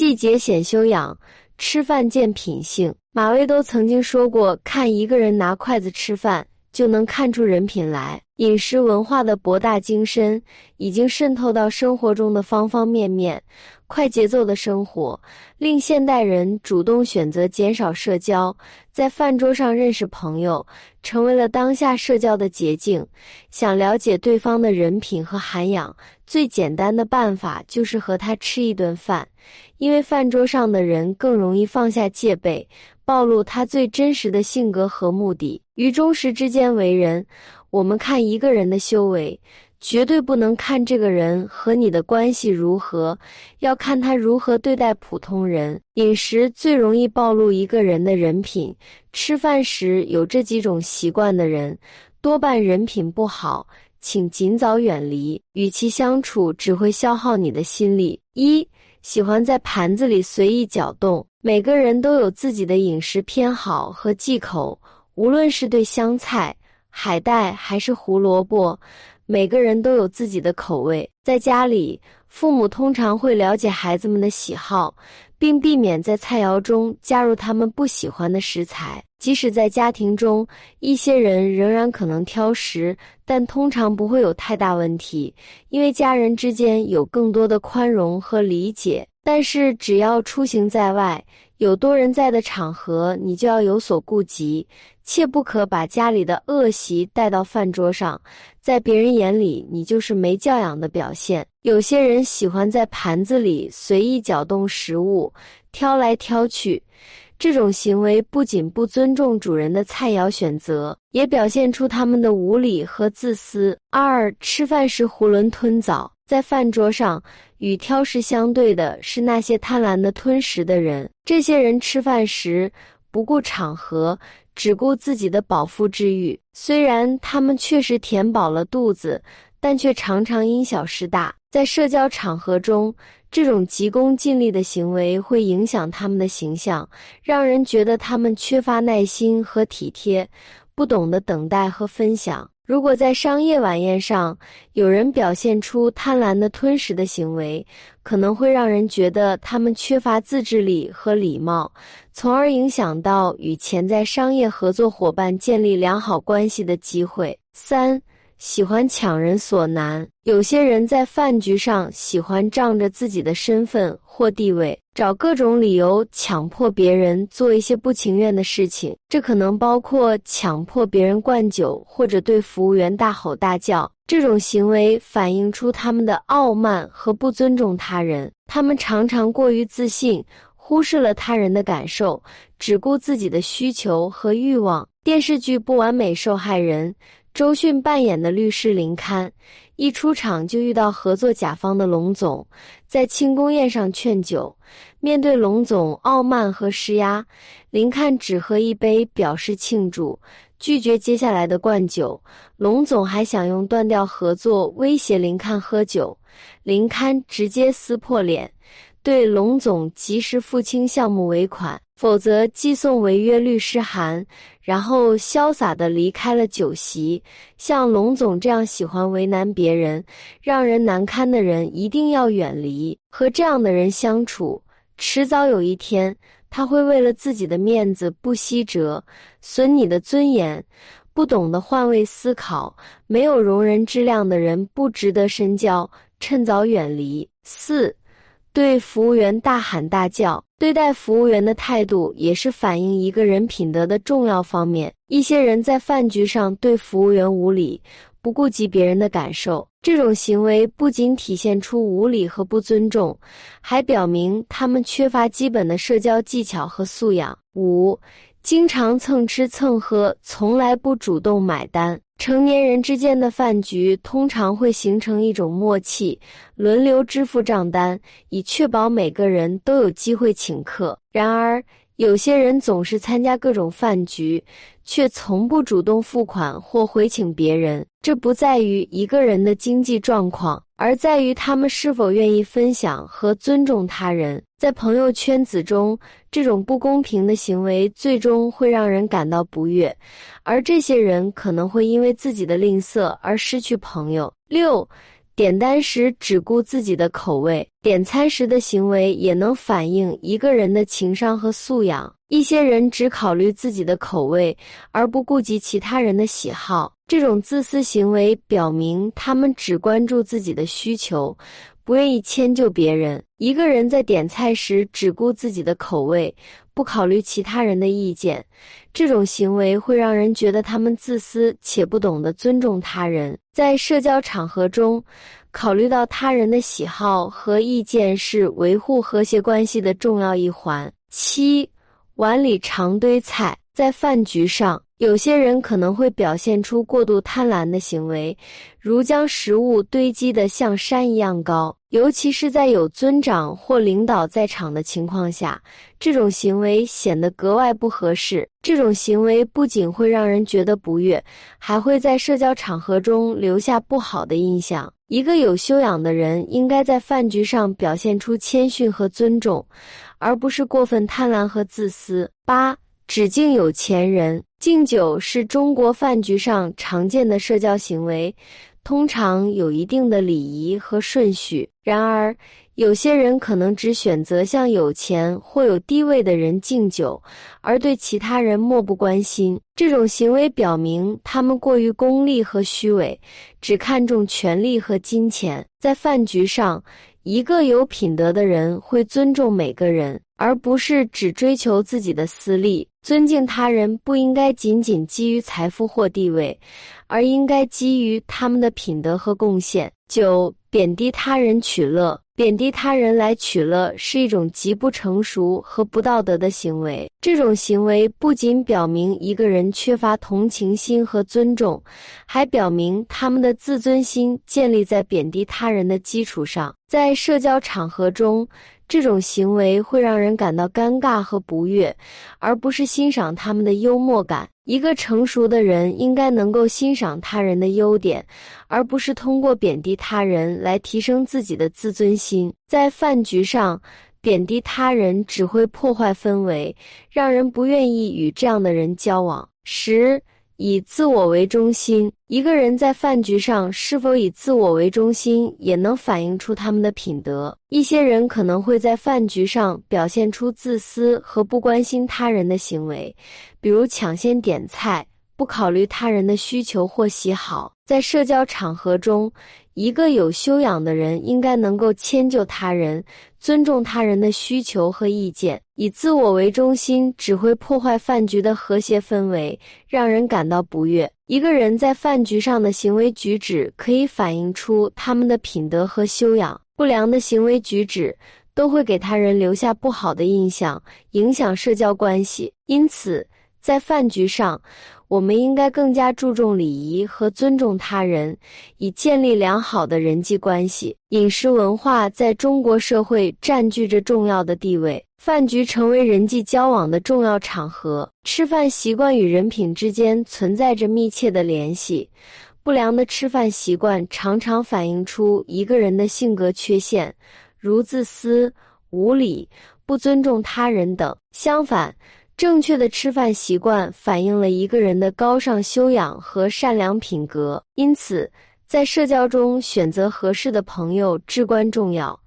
细节显修养，吃饭见品性。马未都曾经说过：“看一个人拿筷子吃饭，就能看出人品来。”饮食文化的博大精深，已经渗透到生活中的方方面面。快节奏的生活令现代人主动选择减少社交，在饭桌上认识朋友，成为了当下社交的捷径。想了解对方的人品和涵养，最简单的办法就是和他吃一顿饭，因为饭桌上的人更容易放下戒备，暴露他最真实的性格和目的。于忠实之间为人。我们看一个人的修为，绝对不能看这个人和你的关系如何，要看他如何对待普通人。饮食最容易暴露一个人的人品，吃饭时有这几种习惯的人，多半人品不好，请尽早远离，与其相处只会消耗你的心力。一喜欢在盘子里随意搅动，每个人都有自己的饮食偏好和忌口，无论是对香菜。海带还是胡萝卜，每个人都有自己的口味。在家里，父母通常会了解孩子们的喜好，并避免在菜肴中加入他们不喜欢的食材。即使在家庭中，一些人仍然可能挑食，但通常不会有太大问题，因为家人之间有更多的宽容和理解。但是，只要出行在外，有多人在的场合，你就要有所顾及。切不可把家里的恶习带到饭桌上，在别人眼里，你就是没教养的表现。有些人喜欢在盘子里随意搅动食物，挑来挑去，这种行为不仅不尊重主人的菜肴选择，也表现出他们的无礼和自私。二，吃饭时囫囵吞枣，在饭桌上与挑食相对的是那些贪婪的吞食的人。这些人吃饭时不顾场合。只顾自己的饱腹之欲，虽然他们确实填饱了肚子，但却常常因小失大。在社交场合中，这种急功近利的行为会影响他们的形象，让人觉得他们缺乏耐心和体贴，不懂得等待和分享。如果在商业晚宴上有人表现出贪婪的吞食的行为，可能会让人觉得他们缺乏自制力和礼貌，从而影响到与潜在商业合作伙伴建立良好关系的机会。三。喜欢强人所难，有些人在饭局上喜欢仗着自己的身份或地位，找各种理由强迫别人做一些不情愿的事情。这可能包括强迫别人灌酒，或者对服务员大吼大叫。这种行为反映出他们的傲慢和不尊重他人。他们常常过于自信，忽视了他人的感受，只顾自己的需求和欲望。电视剧《不完美受害人》。周迅扮演的律师林堪，一出场就遇到合作甲方的龙总，在庆功宴上劝酒。面对龙总傲慢和施压，林堪只喝一杯表示庆祝，拒绝接下来的灌酒。龙总还想用断掉合作威胁林堪喝酒，林堪直接撕破脸，对龙总及时付清项目尾款。否则寄送违约律师函，然后潇洒的离开了酒席。像龙总这样喜欢为难别人、让人难堪的人，一定要远离。和这样的人相处，迟早有一天他会为了自己的面子不惜折，损你的尊严。不懂得换位思考、没有容人之量的人，不值得深交，趁早远离。四。对服务员大喊大叫，对待服务员的态度也是反映一个人品德的重要方面。一些人在饭局上对服务员无礼，不顾及别人的感受，这种行为不仅体现出无礼和不尊重，还表明他们缺乏基本的社交技巧和素养。五，经常蹭吃蹭喝，从来不主动买单。成年人之间的饭局通常会形成一种默契，轮流支付账单，以确保每个人都有机会请客。然而，有些人总是参加各种饭局，却从不主动付款或回请别人。这不在于一个人的经济状况，而在于他们是否愿意分享和尊重他人。在朋友圈子中，这种不公平的行为最终会让人感到不悦，而这些人可能会因为自己的吝啬而失去朋友。六。点单时只顾自己的口味，点餐时的行为也能反映一个人的情商和素养。一些人只考虑自己的口味，而不顾及其他人的喜好，这种自私行为表明他们只关注自己的需求。不愿意迁就别人。一个人在点菜时只顾自己的口味，不考虑其他人的意见，这种行为会让人觉得他们自私且不懂得尊重他人。在社交场合中，考虑到他人的喜好和意见是维护和谐关系的重要一环。七，碗里常堆菜，在饭局上。有些人可能会表现出过度贪婪的行为，如将食物堆积得像山一样高，尤其是在有尊长或领导在场的情况下，这种行为显得格外不合适。这种行为不仅会让人觉得不悦，还会在社交场合中留下不好的印象。一个有修养的人应该在饭局上表现出谦逊和尊重，而不是过分贪婪和自私。八。只敬有钱人，敬酒是中国饭局上常见的社交行为，通常有一定的礼仪和顺序。然而，有些人可能只选择向有钱或有地位的人敬酒，而对其他人漠不关心。这种行为表明他们过于功利和虚伪，只看重权力和金钱。在饭局上，一个有品德的人会尊重每个人。而不是只追求自己的私利。尊敬他人不应该仅仅基于财富或地位，而应该基于他们的品德和贡献。九，贬低他人取乐，贬低他人来取乐是一种极不成熟和不道德的行为。这种行为不仅表明一个人缺乏同情心和尊重，还表明他们的自尊心建立在贬低他人的基础上。在社交场合中。这种行为会让人感到尴尬和不悦，而不是欣赏他们的幽默感。一个成熟的人应该能够欣赏他人的优点，而不是通过贬低他人来提升自己的自尊心。在饭局上，贬低他人只会破坏氛围，让人不愿意与这样的人交往。十。以自我为中心，一个人在饭局上是否以自我为中心，也能反映出他们的品德。一些人可能会在饭局上表现出自私和不关心他人的行为，比如抢先点菜，不考虑他人的需求或喜好。在社交场合中，一个有修养的人应该能够迁就他人，尊重他人的需求和意见。以自我为中心只会破坏饭局的和谐氛围，让人感到不悦。一个人在饭局上的行为举止可以反映出他们的品德和修养。不良的行为举止都会给他人留下不好的印象，影响社交关系。因此，在饭局上，我们应该更加注重礼仪和尊重他人，以建立良好的人际关系。饮食文化在中国社会占据着重要的地位，饭局成为人际交往的重要场合。吃饭习惯与人品之间存在着密切的联系，不良的吃饭习惯常常反映出一个人的性格缺陷，如自私、无礼、不尊重他人等。相反，正确的吃饭习惯反映了一个人的高尚修养和善良品格，因此，在社交中选择合适的朋友至关重要，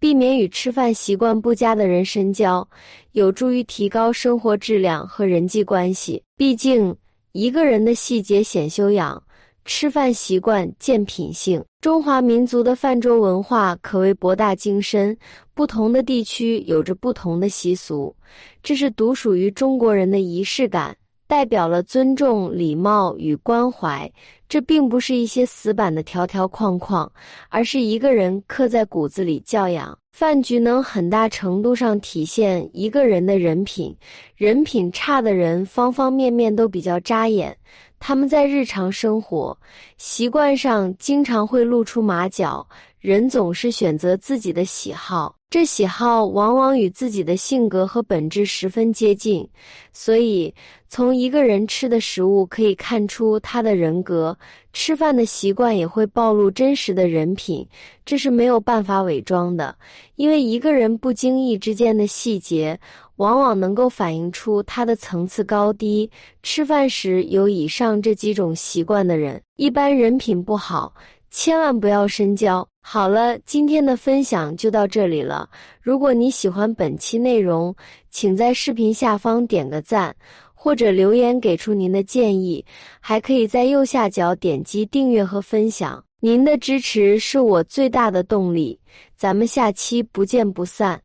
避免与吃饭习惯不佳的人深交，有助于提高生活质量和人际关系。毕竟，一个人的细节显修养。吃饭习惯见品性。中华民族的饭桌文化可谓博大精深，不同的地区有着不同的习俗，这是独属于中国人的仪式感，代表了尊重、礼貌与关怀。这并不是一些死板的条条框框，而是一个人刻在骨子里教养。饭局能很大程度上体现一个人的人品，人品差的人方方面面都比较扎眼。他们在日常生活习惯上经常会露出马脚，人总是选择自己的喜好，这喜好往往与自己的性格和本质十分接近，所以从一个人吃的食物可以看出他的人格，吃饭的习惯也会暴露真实的人品，这是没有办法伪装的，因为一个人不经意之间的细节。往往能够反映出他的层次高低。吃饭时有以上这几种习惯的人，一般人品不好，千万不要深交。好了，今天的分享就到这里了。如果你喜欢本期内容，请在视频下方点个赞，或者留言给出您的建议，还可以在右下角点击订阅和分享。您的支持是我最大的动力。咱们下期不见不散。